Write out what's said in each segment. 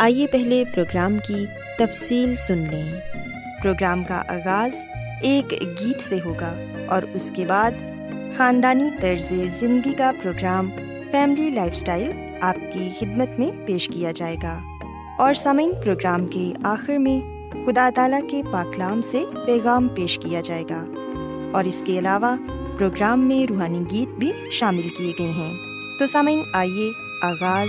آئیے پہلے پروگرام کی تفصیل سن لیں۔ پروگرام کا آغاز ایک گیت سے ہوگا اور اس کے بعد خاندانی طرز زندگی کا پروگرام فیملی لائف اسٹائل آپ کی خدمت میں پیش کیا جائے گا۔ اور سامعین، پروگرام کے آخر میں خدا تعالیٰ کے پاکلام سے پیغام پیش کیا جائے گا۔ اور اس کے علاوہ پروگرام میں روحانی گیت بھی شامل کیے گئے ہیں۔ تو سامعین، آئیے آغاز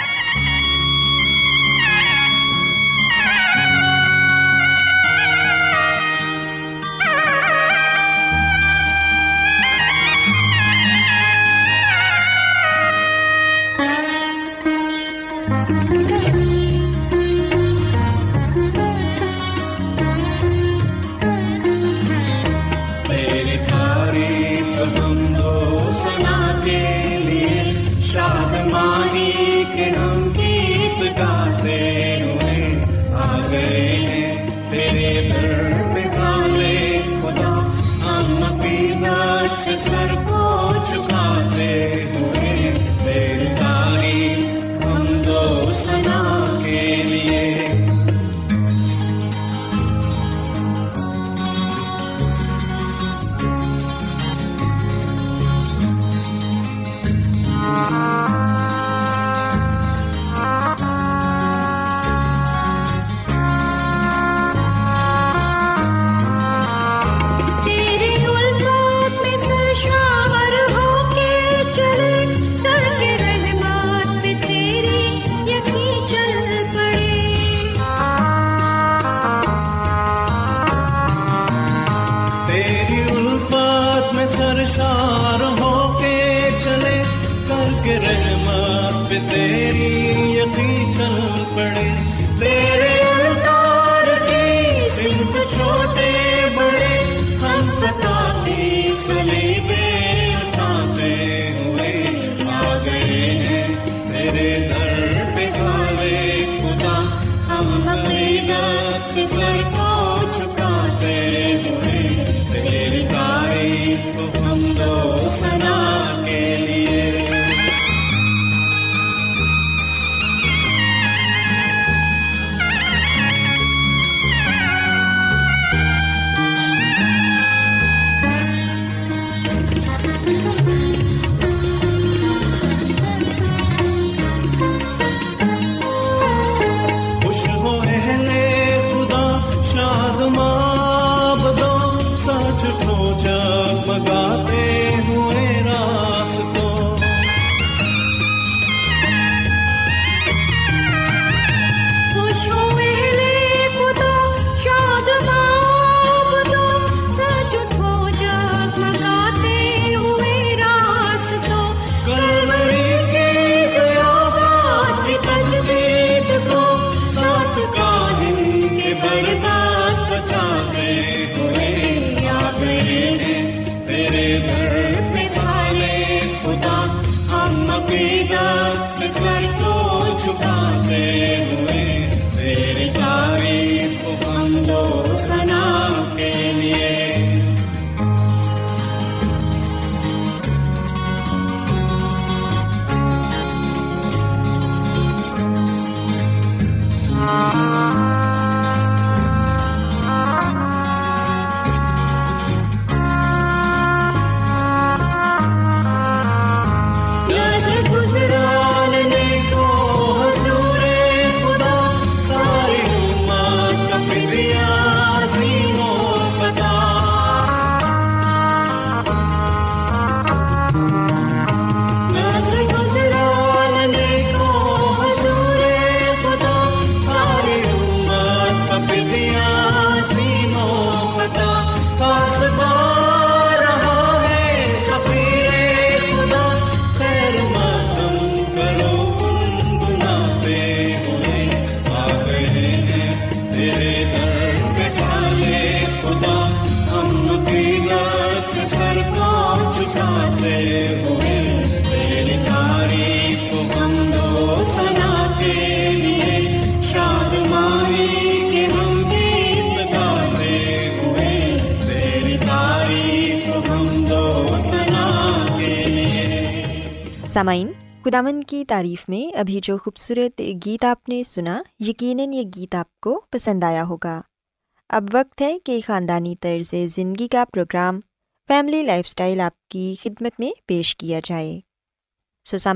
سار ہو کے چلے، کر کے رحمت پہ تیری یقین چل پڑے۔ تیرے الکار کی سمت چھوٹے سامعین خدامن کی تعریف میں ابھی جو خوبصورت گیت آپ نے سنا، یقیناً یہ گیت آپ کو پسند آیا ہوگا۔ اب وقت ہے کہ خاندانی طرز زندگی کا پروگرام، فیملی لائف اسٹائل آپ کی خدمت میں پیش کیا جائے۔ سو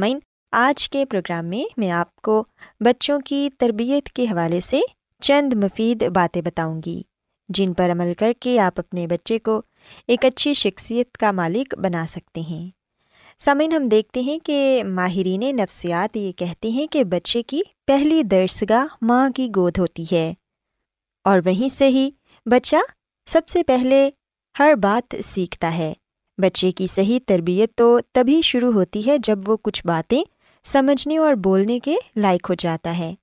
آج کے پروگرام میں میں آپ کو بچوں کی تربیت کے حوالے سے چند مفید باتیں بتاؤں گی، جن پر عمل کر کے آپ اپنے بچے کو ایک اچھی شخصیت کا مالک بنا سکتے ہیں۔ سامعین، ہم دیکھتے ہیں کہ ماہرین نفسیات یہ کہتے ہیں کہ بچے کی پہلی درسگاہ ماں کی گود ہوتی ہے۔ اور وہیں سے ہی بچہ سب سے پہلے ہر بات سیکھتا ہے۔ بچے کی صحیح تربیت تو تبھی شروع ہوتی ہے جب وہ کچھ باتیں سمجھنے اور بولنے کے لائق ہو جاتا ہے۔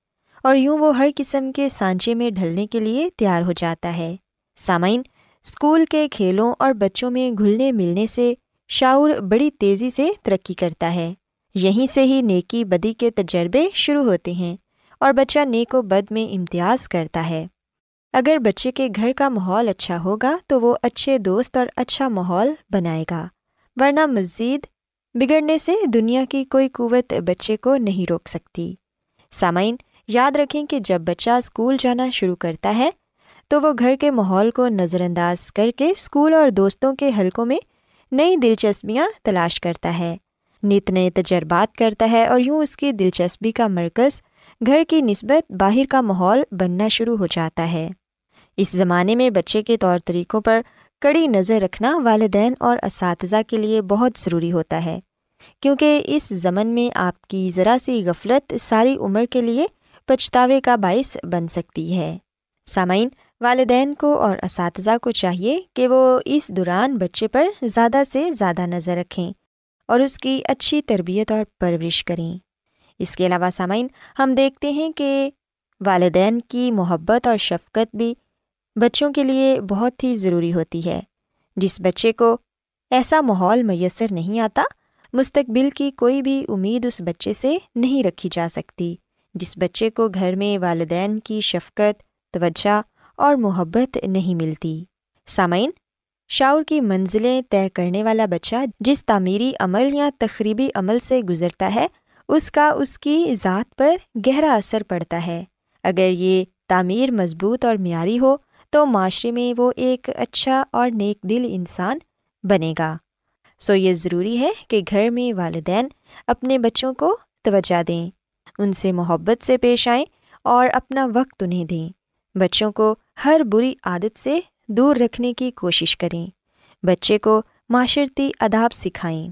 اور یوں وہ ہر قسم کے سانچے میں ڈھلنے کے لیے تیار ہو جاتا ہے۔ سامعین، اسکول کے کھیلوں اور بچوں میں گھلنے ملنے سے شعور بڑی تیزی سے ترقی کرتا ہے۔ یہیں سے ہی نیکی بدی کے تجربے شروع ہوتے ہیں اور بچہ نیک و بد میں امتیاز کرتا ہے۔ اگر بچے کے گھر کا ماحول اچھا ہوگا تو وہ اچھے دوست اور اچھا ماحول بنائے گا۔ ورنہ مزید بگڑنے سے دنیا کی کوئی قوت بچے کو نہیں روک سکتی۔ سامعین، یاد رکھیں کہ جب بچہ اسکول جانا شروع کرتا ہے تو وہ گھر کے ماحول کو نظر انداز کر کے اسکول اور دوستوں کے حلقوں میں نئی دلچسپیاں تلاش کرتا ہے۔ نت نئے تجربات کرتا ہے اور یوں اس کی دلچسپی کا مرکز گھر کی نسبت باہر کا ماحول بننا شروع ہو جاتا ہے۔ اس زمانے میں بچے کے طور طریقوں پر کڑی نظر رکھنا والدین اور اساتذہ کے لیے بہت ضروری ہوتا ہے۔ کیونکہ اس زمن میں آپ کی ذرا سی غفلت ساری عمر کے لیے پچھتاوے کا باعث بن سکتی ہے۔ سامعین والدین کو اور اساتذہ کو چاہیے کہ وہ اس دوران بچے پر زیادہ سے زیادہ نظر رکھیں اور اس کی اچھی تربیت اور پرورش کریں۔ اس کے علاوہ سامعین، ہم دیکھتے ہیں کہ والدین کی محبت اور شفقت بھی بچوں کے لیے بہت ہی ضروری ہوتی ہے۔ جس بچے کو ایسا ماحول میسر نہیں آتا، مستقبل کی کوئی بھی امید اس بچے سے نہیں رکھی جا سکتی۔ جس بچے کو گھر میں والدین کی شفقت، توجہ اور محبت نہیں ملتی۔ سامعین، شعور کی منزلیں طے کرنے والا بچہ جس تعمیری عمل یا تقریبی عمل سے گزرتا ہے، اس کا اس کی ذات پر گہرا اثر پڑتا ہے۔ اگر یہ تعمیر مضبوط اور معیاری ہو، تو معاشرے میں وہ ایک اچھا اور نیک دل انسان بنے گا۔ سو یہ ضروری ہے کہ گھر میں والدین اپنے بچوں کو توجہ دیں، ان سے محبت سے پیش آئیں اور اپنا وقت انہیں دیں۔ بچوں کو ہر بری عادت سے دور رکھنے کی کوشش کریں۔ بچے کو معاشرتی اداب سکھائیں۔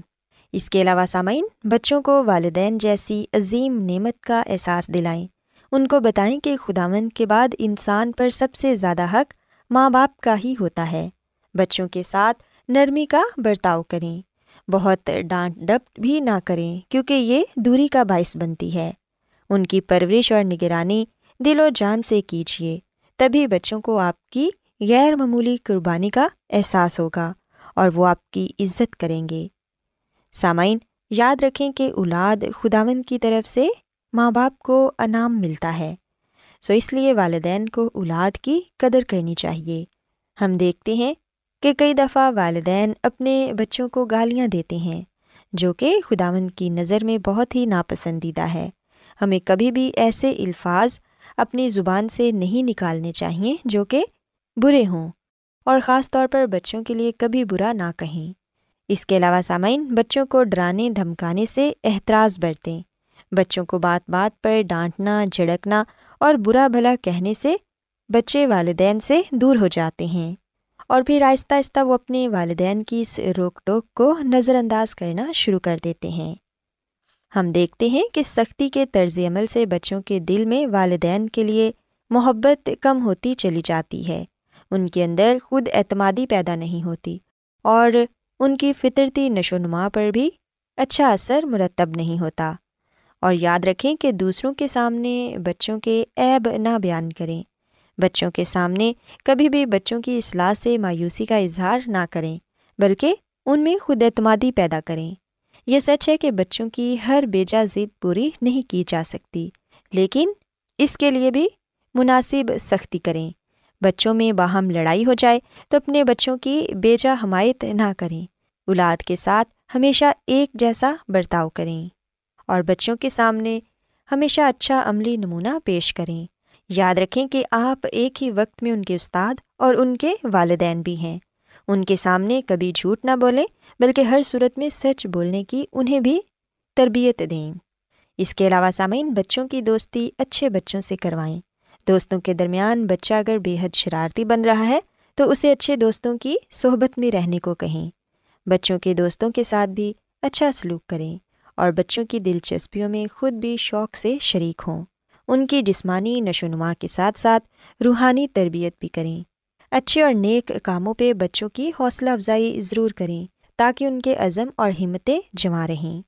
اس کے علاوہ سامعین، بچوں کو والدین جیسی عظیم نعمت کا احساس دلائیں۔ ان کو بتائیں کہ خداوند کے بعد انسان پر سب سے زیادہ حق ماں باپ کا ہی ہوتا ہے۔ بچوں کے ساتھ نرمی کا برتاؤ کریں۔ بہت ڈانٹ ڈپٹ بھی نہ کریں کیونکہ یہ دوری کا باعث بنتی ہے۔ ان کی پرورش اور نگرانی دل و جان سے کیجیے تبھی بچوں کو آپ کی غیر معمولی قربانی کا احساس ہوگا اور وہ آپ کی عزت کریں گے۔ سامعین، یاد رکھیں کہ اولاد خداون کی طرف سے ماں باپ کو انعام ملتا ہے، سو اس لیے والدین کو اولاد کی قدر کرنی چاہیے۔ ہم دیکھتے ہیں کہ کئی دفعہ والدین اپنے بچوں کو گالیاں دیتے ہیں، جو کہ خداون کی نظر میں بہت ہی ناپسندیدہ ہے۔ ہمیں کبھی بھی ایسے الفاظ اپنی زبان سے نہیں نکالنے چاہئیں جو کہ برے ہوں اور خاص طور پر بچوں کے لیے کبھی برا نہ کہیں۔ اس کے علاوہ سامعین، بچوں کو ڈرانے، دھمکانے سے احتراز برتیں۔ بچوں کو بات بات پر ڈانٹنا، جھڑکنا اور برا بھلا کہنے سے بچے والدین سے دور ہو جاتے ہیں۔ اور پھر آہستہ آہستہ وہ اپنے والدین کی اس روک ٹوک کو نظر انداز کرنا شروع کر دیتے ہیں۔ ہم دیکھتے ہیں کہ سختی کے طرز عمل سے بچوں کے دل میں والدین کے لیے محبت کم ہوتی چلی جاتی ہے۔ ان کے اندر خود اعتمادی پیدا نہیں ہوتی اور ان کی فطرتی نشو و نما پر بھی اچھا اثر مرتب نہیں ہوتا۔ اور یاد رکھیں کہ دوسروں کے سامنے بچوں کے عیب نہ بیان کریں۔ بچوں کے سامنے کبھی بھی بچوں کی اصلاح سے مایوسی کا اظہار نہ کریں، بلکہ ان میں خود اعتمادی پیدا کریں۔ یہ سچ ہے کہ بچوں کی ہر بیجا ضد پوری نہیں کی جا سکتی، لیکن اس کے لیے بھی مناسب سختی کریں۔ بچوں میں باہم لڑائی ہو جائے تو اپنے بچوں کی بیجا حمایت نہ کریں۔ اولاد کے ساتھ ہمیشہ ایک جیسا برتاؤ کریں۔ اور بچوں کے سامنے ہمیشہ اچھا عملی نمونہ پیش کریں۔ یاد رکھیں کہ آپ ایک ہی وقت میں ان کے استاد اور ان کے والدین بھی ہیں۔ ان کے سامنے کبھی جھوٹ نہ بولیں۔ بلکہ ہر صورت میں سچ بولنے کی انہیں بھی تربیت دیں۔ اس کے علاوہ سامعین، بچوں کی دوستی اچھے بچوں سے کروائیں۔ دوستوں کے درمیان بچہ اگر بے حد شرارتی بن رہا ہے، تو اسے اچھے دوستوں کی صحبت میں رہنے کو کہیں۔ بچوں کے دوستوں کے ساتھ بھی اچھا سلوک کریں اور بچوں کی دلچسپیوں میں خود بھی شوق سے شریک ہوں۔ ان کی جسمانی نشو نما کے ساتھ ساتھ روحانی تربیت بھی کریں۔ اچھے اور نیک کاموں پہ بچوں کی حوصلہ افزائی ضرور کریں۔ تاکہ ان کے عزم اور ہمتیں جمع رہیں۔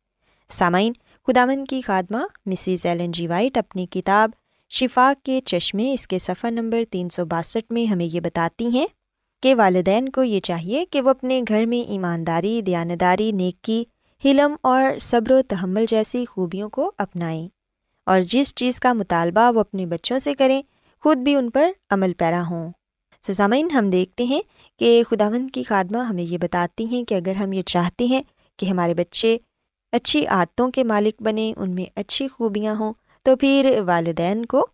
سامعین خداون کی خادمہ مسز ایلن جی وائٹ اپنی کتاب شفا کے چشمے، اس کے صفحہ نمبر تین سو باسٹھ میں ہمیں یہ بتاتی ہیں کہ والدین کو یہ چاہیے کہ وہ اپنے گھر میں ایمانداری، دیانتداری، نیکی، حلم اور صبر و تحمل جیسی خوبیوں کو اپنائیں اور جس چیز کا مطالبہ وہ اپنے بچوں سے کریں، خود بھی ان پر عمل پیرا ہوں۔ سسامین ہم دیکھتے ہیں کہ خداوند کی خادمہ ہمیں یہ بتاتی ہیں کہ اگر ہم یہ چاہتے ہیں کہ ہمارے بچے اچھی عادتوں کے مالک بنیں، ان میں اچھی خوبیاں ہوں، تو پھر والدین کو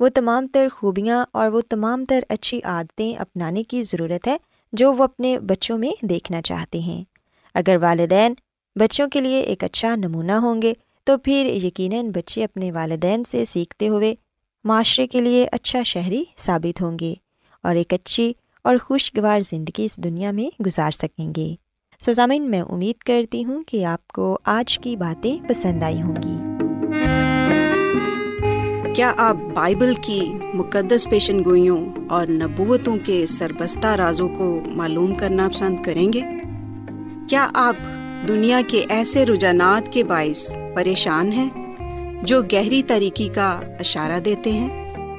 وہ تمام تر خوبیاں اور وہ تمام تر اچھی عادتیں اپنانے کی ضرورت ہے جو وہ اپنے بچوں میں دیکھنا چاہتے ہیں۔ اگر والدین بچوں کے لیے ایک اچھا نمونہ ہوں گے، تو پھر یقیناً بچے اپنے والدین سے سیکھتے ہوئے معاشرے کے لیے اچھا شہری ثابت ہوں گے۔ اور ایک اچھی اور خوشگوار زندگی اس دنیا میں گزار سکیں گے۔ سوزامین میں امید کرتی ہوں کہ آپ کو آج کی باتیں پسند آئی ہوں گی۔ کیا آپ بائبل کی مقدس پیشن گوئیوں اور نبوتوں کے سربستہ رازوں کو معلوم کرنا پسند کریں گے؟ کیا آپ دنیا کے ایسے رجحانات کے باعث پریشان ہیں جو گہری طریقے کا اشارہ دیتے ہیں؟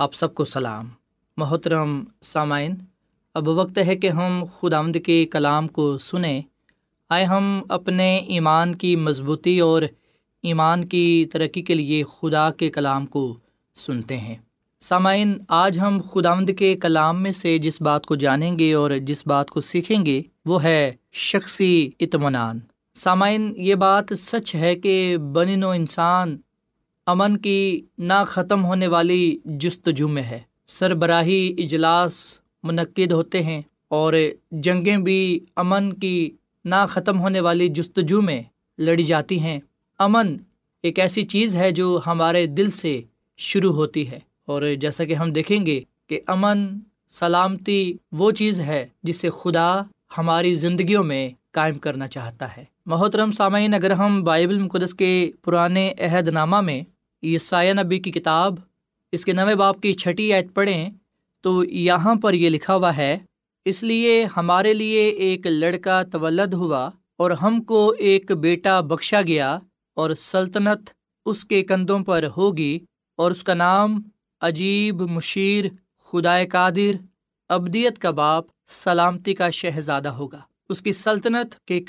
آپ سب کو سلام۔ محترم سامعین، اب وقت ہے کہ ہم خدا کے کلام کو سنیں۔ آئے ہم اپنے ایمان کی مضبوطی اور ایمان کی ترقی کے لیے خدا کے کلام کو سنتے ہیں۔ سامعین، آج ہم خداوند کے کلام میں سے جس بات کو جانیں گے اور جس بات کو سیکھیں گے، وہ ہے شخصی اطمینان۔ سامعین، یہ بات سچ ہے کہ بن و انسان امن کی نا ختم ہونے والی جستجو میں ہے۔ سربراہی اجلاس منعقد ہوتے ہیں اور جنگیں بھی امن کی نا ختم ہونے والی جستجو میں لڑی جاتی ہیں۔ امن ایک ایسی چیز ہے جو ہمارے دل سے شروع ہوتی ہے اور جیسا کہ ہم دیکھیں گے کہ امن، سلامتی وہ چیز ہے جسے خدا ہماری زندگیوں میں قائم کرنا چاہتا ہے۔ محترم سامعین، اگر ہم بائبل مقدس کے پرانے عہد نامہ میں عیسیہ نبی کی کتاب، اس کے نویں باپ کی چھٹی عید پڑھیں، تو یہاں پر یہ لکھا ہوا ہے، اس لیے ہمارے لیے ایک لڑکا طولد ہوا اور ہم کو ایک بیٹا بخشا گیا اور سلطنت اس کے کندھوں پر ہوگی اور اس کا نام عجیب مشیر خدائے قادر، ابدیت کا باپ، سلامتی کا شہزادہ ہوگا۔ اس کی سلطنت کے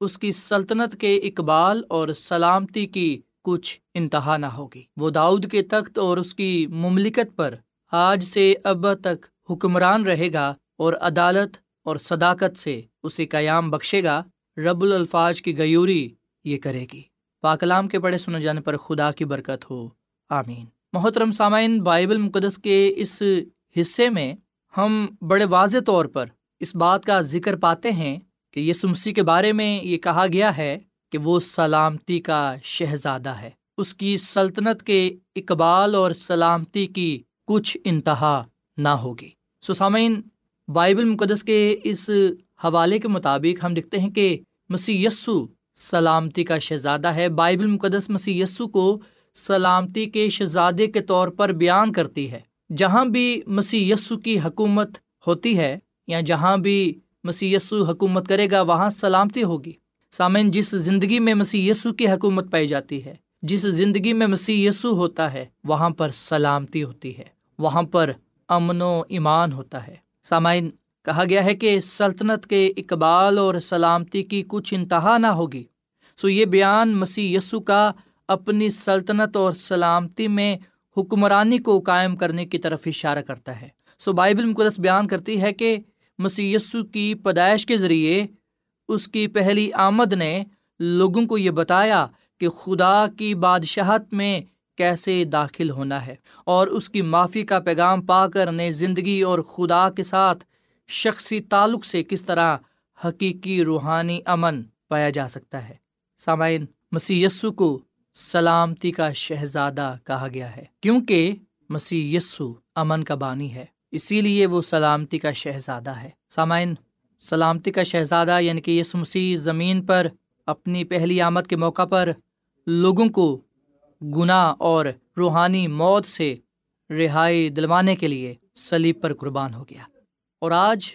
اس کی سلطنت کے اقبال اور سلامتی کی کچھ انتہا نہ ہوگی۔ وہ داؤد کے تخت اور اس کی مملکت پر آج سے اب تک حکمران رہے گا اور عدالت اور صداقت سے اسے قیام بخشے گا۔ رب الفاظ کی گیوری یہ کرے گی۔ پاکلام کے بڑے سنے جانے پر خدا کی برکت ہو۔ آمین۔ محترم سامعین، بائبل مقدس کے اس حصے میں ہم بڑے واضح طور پر اس بات کا ذکر پاتے ہیں کہ یہ سمسی کے بارے میں یہ کہا گیا ہے کہ وہ سلامتی کا شہزادہ ہے۔ اس کی سلطنت کے اقبال اور سلامتی کی کچھ انتہا نہ ہوگی۔ سسامین بائبل مقدس کے اس حوالے کے مطابق ہم لکھتے ہیں کہ مسی یسو سلامتی کا شہزادہ ہے۔ بائبل مقدس مسی یسو کو سلامتی کے شہزادے کے طور پر بیان کرتی ہے۔ جہاں بھی مسی یسو کی حکومت ہوتی ہے یا جہاں بھی مسی یسو حکومت کرے گا، وہاں سلامتی ہوگی۔ سامعین، جس زندگی میں مسی یسو کی حکومت پائی جاتی ہے، جس زندگی میں مسی یسو ہوتا ہے، وہاں پر سلامتی ہوتی ہے۔ وہاں پر امن و ایمان ہوتا ہے۔ سامعین، کہا گیا ہے کہ سلطنت کے اقبال اور سلامتی کی کچھ انتہا نہ ہوگی۔ سو یہ بیان مسیح یسو کا اپنی سلطنت اور سلامتی میں حکمرانی کو قائم کرنے کی طرف اشارہ کرتا ہے۔ سو بائبل مقدس بیان کرتی ہے کہ مسی یسو کی پیدائش کے ذریعے اس کی پہلی آمد نے لوگوں کو یہ بتایا کہ خدا کی بادشاہت میں کیسے داخل ہونا ہے اور اس کی معافی کا پیغام پا کر نئے زندگی اور خدا کے ساتھ شخصی تعلق سے کس طرح حقیقی روحانی امن پایا جا سکتا ہے۔ سامعین مسی یسو کو سلامتی کا شہزادہ کہا گیا ہے کیونکہ مسی یسو امن کا بانی ہے۔ اسی لیے وہ سلامتی کا شہزادہ ہے۔ سامعین، سلامتی کا شہزادہ یعنی کہ یس مسیح زمین پر اپنی پہلی آمد کے موقع پر لوگوں کو گناہ اور روحانی موت سے رہائی دلوانے کے لیے سلیب پر قربان ہو گیا۔ اور آج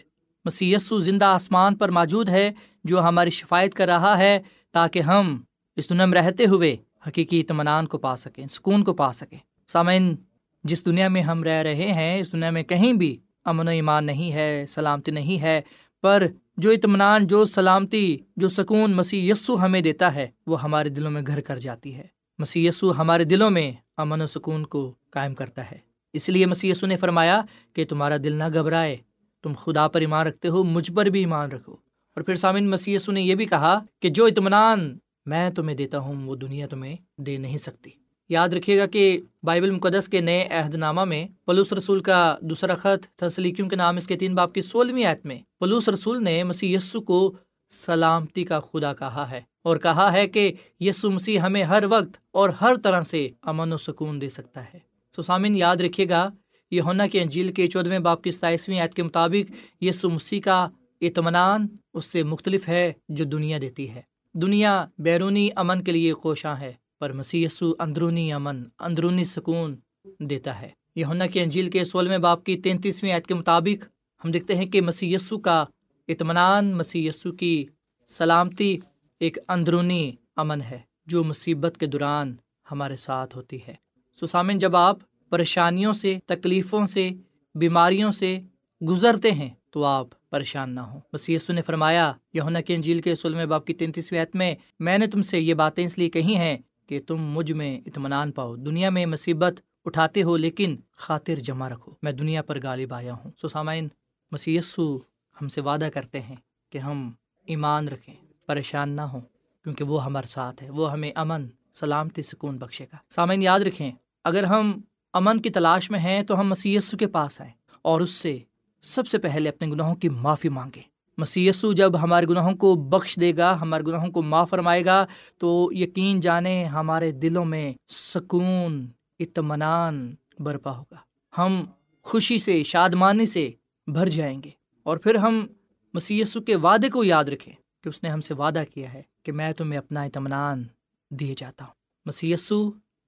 مسی زندہ آسمان پر موجود ہے جو ہماری شفایت کر رہا ہے تاکہ ہم اس دنیا میں رہتے ہوئے حقیقی اطمینان کو پا سکیں، سکون کو پا سکیں۔ سامعین جس دنیا میں ہم رہ رہے ہیں، اس دنیا میں کہیں بھی امن و ایمان نہیں ہے، سلامتی نہیں ہے، پر جو اطمینان، جو سلامتی، جو سکون مسیح یسو ہمیں دیتا ہے، وہ ہمارے دلوں میں گھر کر جاتی ہے۔ مسی یسو ہمارے دلوں میں امن و سکون کو قائم کرتا ہے۔ اس لیے مسی یسو نے فرمایا کہ تمہارا دل نہ گھبرائے، تم خدا پر ایمان رکھتے ہو، مجھ پر بھی ایمان رکھو۔ اور پھر سامن مسی یسو نے یہ بھی کہا کہ جو اطمینان میں تمہیں دیتا ہوں، وہ دنیا تمہیں دے نہیں سکتی۔ یاد رکھیے گا کہ بائبل مقدس کے نئے عہد نامہ میں پلوس رسول کا دوسرا خط تسلیقیوں کے نام اس کے تین باپ کی سولہویں عہد میں پلوس رسول نے مسیح یسو کو سلامتی کا خدا کہا ہے اور کہا ہے کہ یسو مسیح ہمیں ہر وقت اور ہر طرح سے امن و سکون دے سکتا ہے۔ سو سامن یاد رکھیے گا یہ ہونا کہ انجیل کے چودھویں باپ کی ستائیسویں عید کے مطابق یسو مسیح کا اطمینان اس سے مختلف ہے جو دنیا دیتی ہے۔ دنیا بیرونی امن کے لیے کوشاں ہے۔ پر مسی اندرونی امن، اندرونی سکون دیتا ہے۔ یہ ہونا کہ انجیل کے سولہویں باپ کی تینتیسویں عید کے مطابق ہم دیکھتے ہیں کہ مسی کا اطمینان مسی یسو کی سلامتی ایک اندرونی امن ہے جو مصیبت کے دوران ہمارے ساتھ ہوتی ہے۔ سسامن جب آپ پریشانیوں سے، تکلیفوں سے، بیماریوں سے گزرتے ہیں تو آپ پریشان نہ ہوں۔ بس یسو نے فرمایا یہ کہ انجیل کے سلم باپ کی تینتیسویں میں میں نے تم سے یہ باتیں اس لیے کہی ہیں کہ تم مجھ میں اطمینان پاؤ۔ دنیا میں مصیبت اٹھاتے ہو لیکن خاطر جمع رکھو۔ میں دنیا پر غالب آیا ہوں۔ سسامین مسیسو ہم سے وعدہ کرتے ہیں کہ ہم ایمان رکھیں، پریشان نہ ہوں، کیونکہ وہ ہمارے ساتھ ہے۔ وہ ہمیں امن، سلامتی، سکون بخشے گا۔ سامعین، یاد رکھیں، اگر ہم امن کی تلاش میں ہیں تو ہم مسیسو کے پاس آئیں اور اس سے سب سے پہلے اپنے گناہوں کی معافی مانگیں۔ مسیسو جب ہمارے گناہوں کو بخش دے گا، ہمارے گناہوں کو معاف فرمائے گا، تو یقین جانے ہمارے دلوں میں سکون، اطمینان برپا ہوگا۔ ہم خوشی سے شادمانی سے بھر جائیں گے۔ اور پھر ہم مسی کے وعدے کو یاد رکھیں کہ اس نے ہم سے وعدہ کیا ہے کہ میں تمہیں اپنا اطمینان دیے جاتا ہوں۔ مسی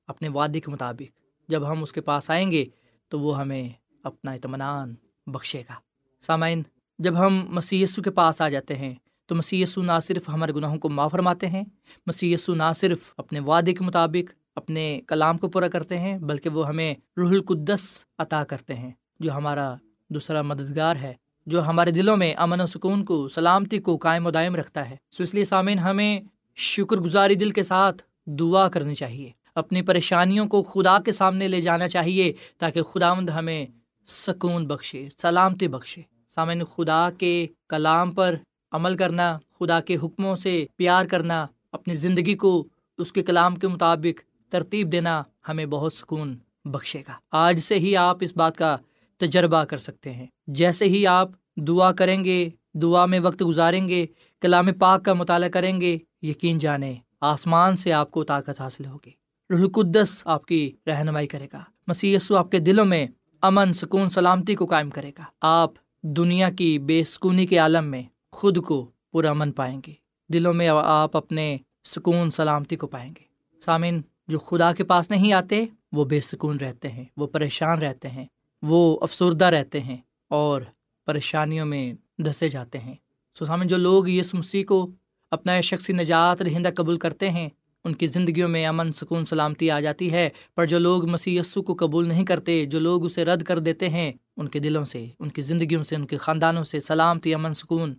اپنے وعدے کے مطابق جب ہم اس کے پاس آئیں گے، تو وہ ہمیں اپنا اطمینان بخشے گا۔ سامعین جب ہم مسی کے پاس آ جاتے ہیں، تو مسی نہ صرف ہمارے گناہوں کو معاف فرماتے ہیں مسی نہ صرف اپنے وعدے کے مطابق اپنے کلام کو پورا کرتے ہیں، بلکہ وہ ہمیں روح القدس عطا کرتے ہیں، جو ہمارا دوسرا مددگار ہے، جو ہمارے دلوں میں امن و سکون کو، سلامتی کو قائم و دائم رکھتا ہے۔ سو اس لیے سامعین، ہمیں شکر گزاری دل کے ساتھ دعا کرنی چاہیے۔ اپنی پریشانیوں کو خدا کے سامنے لے جانا چاہیے، تاکہ خدا مند ہمیں سکون بخشے، سلامتی بخشے۔ سامعین خدا کے کلام پر عمل کرنا، خدا کے حکموں سے پیار کرنا، اپنی زندگی کو اس کے کلام کے مطابق ترتیب دینا ہمیں بہت سکون بخشے گا۔ آج سے ہی آپ اس بات کا تجربہ کر سکتے ہیں۔ جیسے ہی آپ دعا کریں گے، دعا میں وقت گزاریں گے، کلام پاک کا مطالعہ کریں گے، یقین جانے، آسمان سے آپ کو طاقت حاصل ہوگی۔ رح القدس آپ کی رہنمائی کرے گا۔ مسیسو آپ کے دلوں میں امن، سکون، سلامتی کو قائم کرے گا۔ آپ دنیا کی بے سکونی کے عالم میں خود کو پورا امن پائیں گے۔ دلوں میں آپ اپنے سکون سلامتی کو پائیں گے۔ سامن جو خدا کے پاس نہیں آتے، وہ بے سکون رہتے ہیں، وہ پریشان رہتے ہیں، وہ افسردہ رہتے ہیں اور پریشانیوں میں دھسے جاتے ہیں۔ سو سامن جو لوگ یس مسیح کو اپنا شخصی نجات رہندہ قبول کرتے ہیں ان کی زندگیوں میں امن، سکون، سلامتی آ جاتی ہے۔ پر جو لوگ مسیح یسو کو قبول نہیں کرتے، جو لوگ اسے رد کر دیتے ہیں، ان کے دلوں سے، ان کی زندگیوں سے، ان کے خاندانوں سے سلامتی، امن، سکون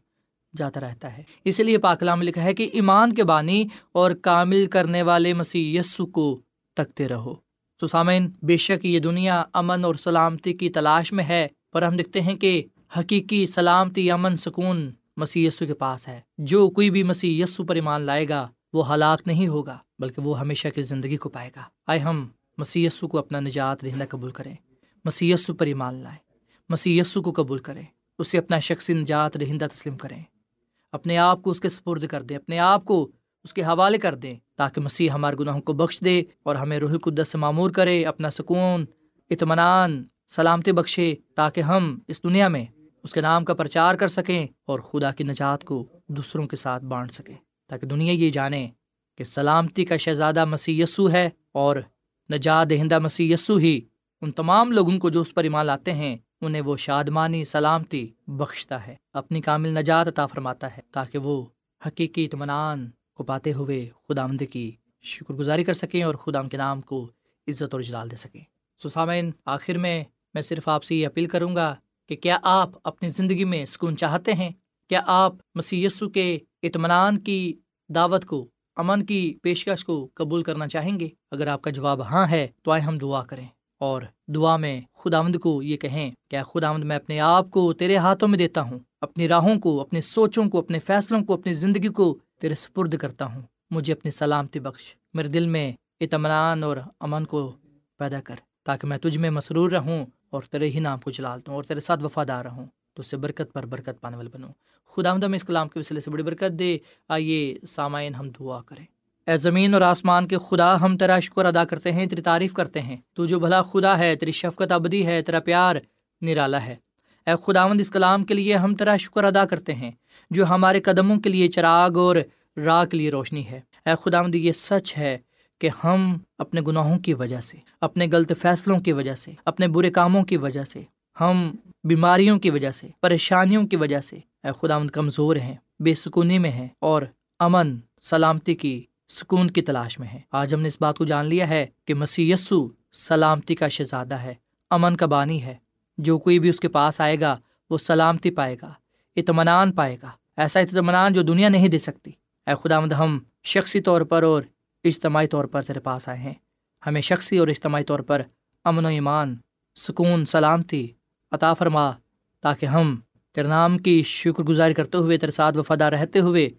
جاتا رہتا ہے۔ اسی لیے پاکلام لکھا ہے کہ ایمان کے بانی اور کامل کرنے والے مسیح یسو کو تکتے رہو۔ تو سامعین، بے شک یہ دنیا امن اور سلامتی کی تلاش میں ہے، پر ہم دیکھتے ہیں کہ حقیقی سلامتی، امن، سکون مسیح یسو کے پاس ہے۔ جو کوئی بھی مسیح یسو پر ایمان لائے گا وہ ہلاک نہیں ہوگا، بلکہ وہ ہمیشہ کی زندگی کو پائے گا۔ آئے ہم مسی کو اپنا نجات رہنا قبول کریں۔ مسی پر ایمان لائیں۔ مسی کو قبول کریں۔ اسے اپنا شخصی نجات رہندہ تسلیم کریں۔ اپنے آپ کو اس کے سپرد کر دیں، اپنے آپ کو اس کے حوالے کر دیں، تاکہ مسیح ہمارے گناہوں کو بخش دے اور ہمیں روح القدس سے معمور کرے، اپنا سکون، اطمینان، سلامتی بخشے، تاکہ ہم اس دنیا میں اس کے نام کا پرچار کر سکیں اور خدا کی نجات کو دوسروں کے ساتھ بانٹ سکیں۔ تاکہ دنیا یہ جانے کہ سلامتی کا شہزادہ مسیح یسو ہے اور نجات دہندہ مسیح یسو ہی ان تمام لوگوں کو جو اس پر ایمان لاتے ہیں، انہیں وہ شادمانی، سلامتی بخشتا ہے، اپنی کامل نجات عطا فرماتا ہے تاکہ وہ حقیقی اطمینان کو پاتے ہوئے خدا آمد کی شکر گزاری کر سکیں اور خدا کے نام کو عزت اور جلال دے سکیں۔ سسامین آخر میں میں صرف آپ سے یہ اپیل کروں گا کہ کیا آپ اپنی زندگی میں سکون چاہتے ہیں؟ کیا آپ مسی کے اطمینان کی دعوت کو، امن کی پیشکش کو قبول کرنا چاہیں گے؟ اگر آپ کا جواب ہاں ہے، تو آئے ہم دعا کریں۔ اور دعا میں خدا آمد کو یہ کہیں کیا خدا میں اپنے آپ کو تیرے ہاتھوں میں دیتا ہوں، اپنی راہوں کو، اپنی سوچوں کو، اپنے فیصلوں کو، اپنی زندگی کو تیرے سپرد کرتا ہوں۔ مجھے اپنی سلامتی بخش، میرے دل میں اطمینان اور امن کو پیدا کر، تاکہ میں تجھ میں مسرور رہوں اور تیرے ہی نام کو جلال دوں اور تیرے ساتھ وفادار رہوں۔ تو اس سے برکت پر برکت پانے والے بنوں خدا میں اس کلام کے وسیلے سے بڑی برکت دے۔ آئیے سامعین ہم دعا کریں۔ اے زمین اور آسمان کے خدا، ہم تیرا شکر ادا کرتے ہیں، تیری تعریف کرتے ہیں۔ تو جو بھلا خدا ہے، تیری شفقت ابدی ہے، تیرا پیار نرالا ہے۔ اے خداوند، اس کلام کے لیے ہم تیرا شکر ادا کرتے ہیں، جو ہمارے قدموں کے لیے چراغ اور راہ کے لیے روشنی ہے۔ اے خداوند، یہ سچ ہے کہ ہم اپنے گناہوں کی وجہ سے، اپنے غلط فیصلوں کی وجہ سے، اپنے برے کاموں کی وجہ سے ہم بیماریوں کی وجہ سے، پریشانیوں کی وجہ سے اے خدا کمزور ہیں، بے سکونی میں ہیں اور امن، سلامتی کی سکون کی تلاش میں ہے آج ہم نے اس بات کو جان لیا ہے کہ مسی یسو سلامتی کا شہزادہ ہے، امن کا بانی ہے۔ جو کوئی بھی اس کے پاس آئے گا، وہ سلامتی پائے گا، اطمینان پائے گا۔ ایسا اطمینان جو دنیا نہیں دے سکتی۔ اے خدا مد ہم شخصی طور پر اور اجتماعی طور پر تیرے پاس آئے ہیں۔ ہمیں شخصی اور اجتماعی طور پر امن و ایمان، سکون، سلامتی عطا فرما تاکہ ہم تیرے نام کی شکر گزاری کرتے ہوئے، تیرے ساتھ وفادہ رہتے ہوئے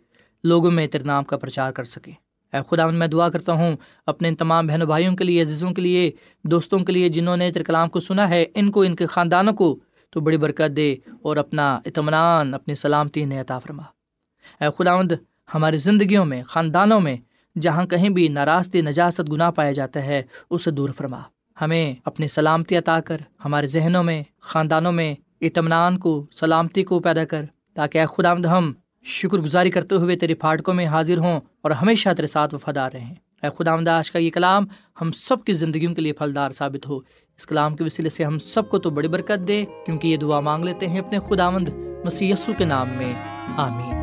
لوگوں میں تیرے نام کا پرچار کر سکیں۔ اے خدا میں دعا کرتا ہوں اپنے ان تمام بہنوں، بھائیوں کے لیے، عزیزوں کے لیے، دوستوں کے لیے، جنہوں نے تیرے کلام کو سنا ہے، ان کو، ان کے خاندانوں کو تو بڑی برکت دے اور اپنا اطمینان، اپنی سلامتی نے عطا فرما۔ اے خداوند، ہماری زندگیوں میں، خاندانوں میں، جہاں کہیں بھی ناراستی نجاست، گناہ پایا جاتا ہے، اسے دور فرما۔ ہمیں اپنی سلامتی عطا کر، ہمارے ذہنوں میں، خاندانوں میں اطمینان کو، سلامتی کو پیدا کر، تاکہ اے خدا آمد ہم شکر گزاری کرتے ہوئے تیری پھاٹکوں میں حاضر ہوں اور ہمیشہ تیرے ساتھ وفادار رہیں۔ اے خدا آمد آج کا یہ کلام ہم سب کی زندگیوں کے لیے پھلدار ثابت ہو۔ اس کلام کے وسیلے سے ہم سب کو تو بڑی برکت دے، کیونکہ یہ دعا مانگ لیتے ہیں اپنے خدا مند مسی کے نام میں۔ آمین۔